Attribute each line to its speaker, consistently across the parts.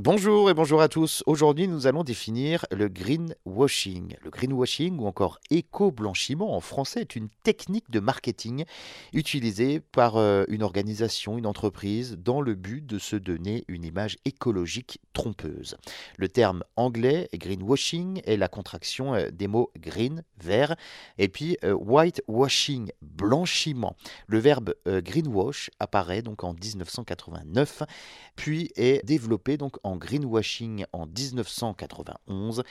Speaker 1: Bonjour et bonjour à tous. Aujourd'hui, nous allons définir le greenwashing. Le greenwashing ou encore éco-blanchiment en français est une technique de marketing utilisée par euh, une organisation, une entreprise dans le but de se donner une image écologique trompeuse. Le terme anglais greenwashing est la contraction euh, des mots green, vert, et puis euh, whitewashing, blanchiment. Le verbe greenwash apparaît donc en 1989, puis est développé donc en greenwashing en 1991.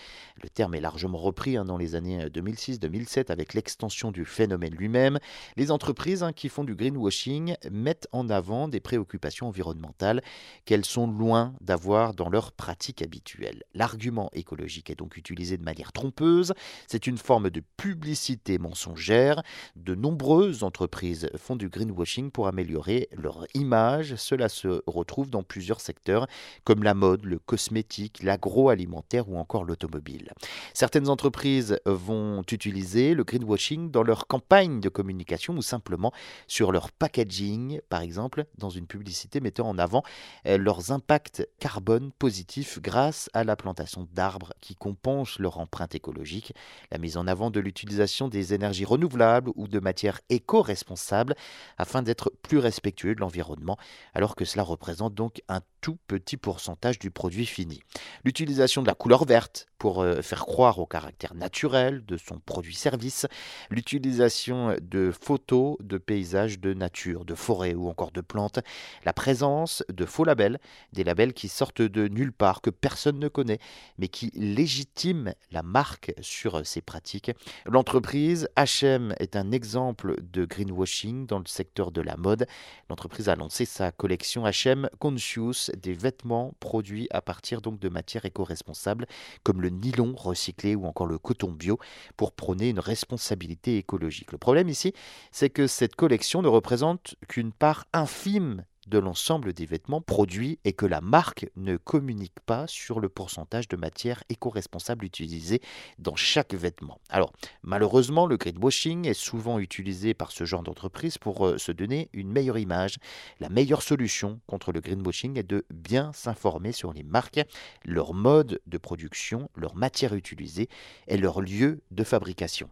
Speaker 1: Le terme est largement repris hein, dans les années 2006-2007 euh, avec l'extension du phénomène lui-même. Les entreprises hein, qui font du greenwashing mettent en avant des préoccupations environnementales qu'elles sont loin d'avoir dans leur pratique habituelle. L'argument écologique est donc utilisé de manière trompeuse. C'est une forme de publicité mensongère. De nombreuses entreprises font du greenwashing pour améliorer leur image. Cela se retrouve dans plusieurs secteurs comme la le cosmétique, l'agroalimentaire ou encore l'automobile. Certaines entreprises vont utiliser le greenwashing dans leur campagne de communication ou simplement sur leur packaging, par exemple dans une publicité mettant en avant euh, leurs impacts carbone positifs grâce à la plantation d'arbres qui compensent leur empreinte écologique, la mise en avant de l'utilisation des énergies renouvelables ou de matières éco-responsables afin d'être plus respectueux de l'environnement, alors que cela représente donc un tout petit pourcentage du produit fini. L'utilisation de la couleur verte pour euh, faire croire au caractère naturel de son produit-service, l'utilisation de photos de paysages de nature, de forêt ou encore de plantes, la présence de faux labels, des labels qui sortent de nulle part, que personne ne connaît, mais qui légitiment la marque sur ces pratiques. L'entreprise HM est un exemple de greenwashing dans le secteur de la mode. L'entreprise a lancé sa collection HM Conscious, des vêtements produits à partir donc de matières éco-responsables comme le nylon recyclé ou encore le coton bio pour prôner une responsabilité écologique. Le problème ici, c'est que cette collection ne représente qu'une part infime de l'ensemble des vêtements produits et que la marque ne communique pas sur le pourcentage de matière éco-responsable utilisée dans chaque vêtement. Alors, malheureusement, le greenwashing est souvent utilisé par ce genre d'entreprise pour euh, se donner une meilleure image. La meilleure solution contre le greenwashing est de bien s'informer sur les marques, leur mode de production, leur matière utilisée et leur lieu de fabrication.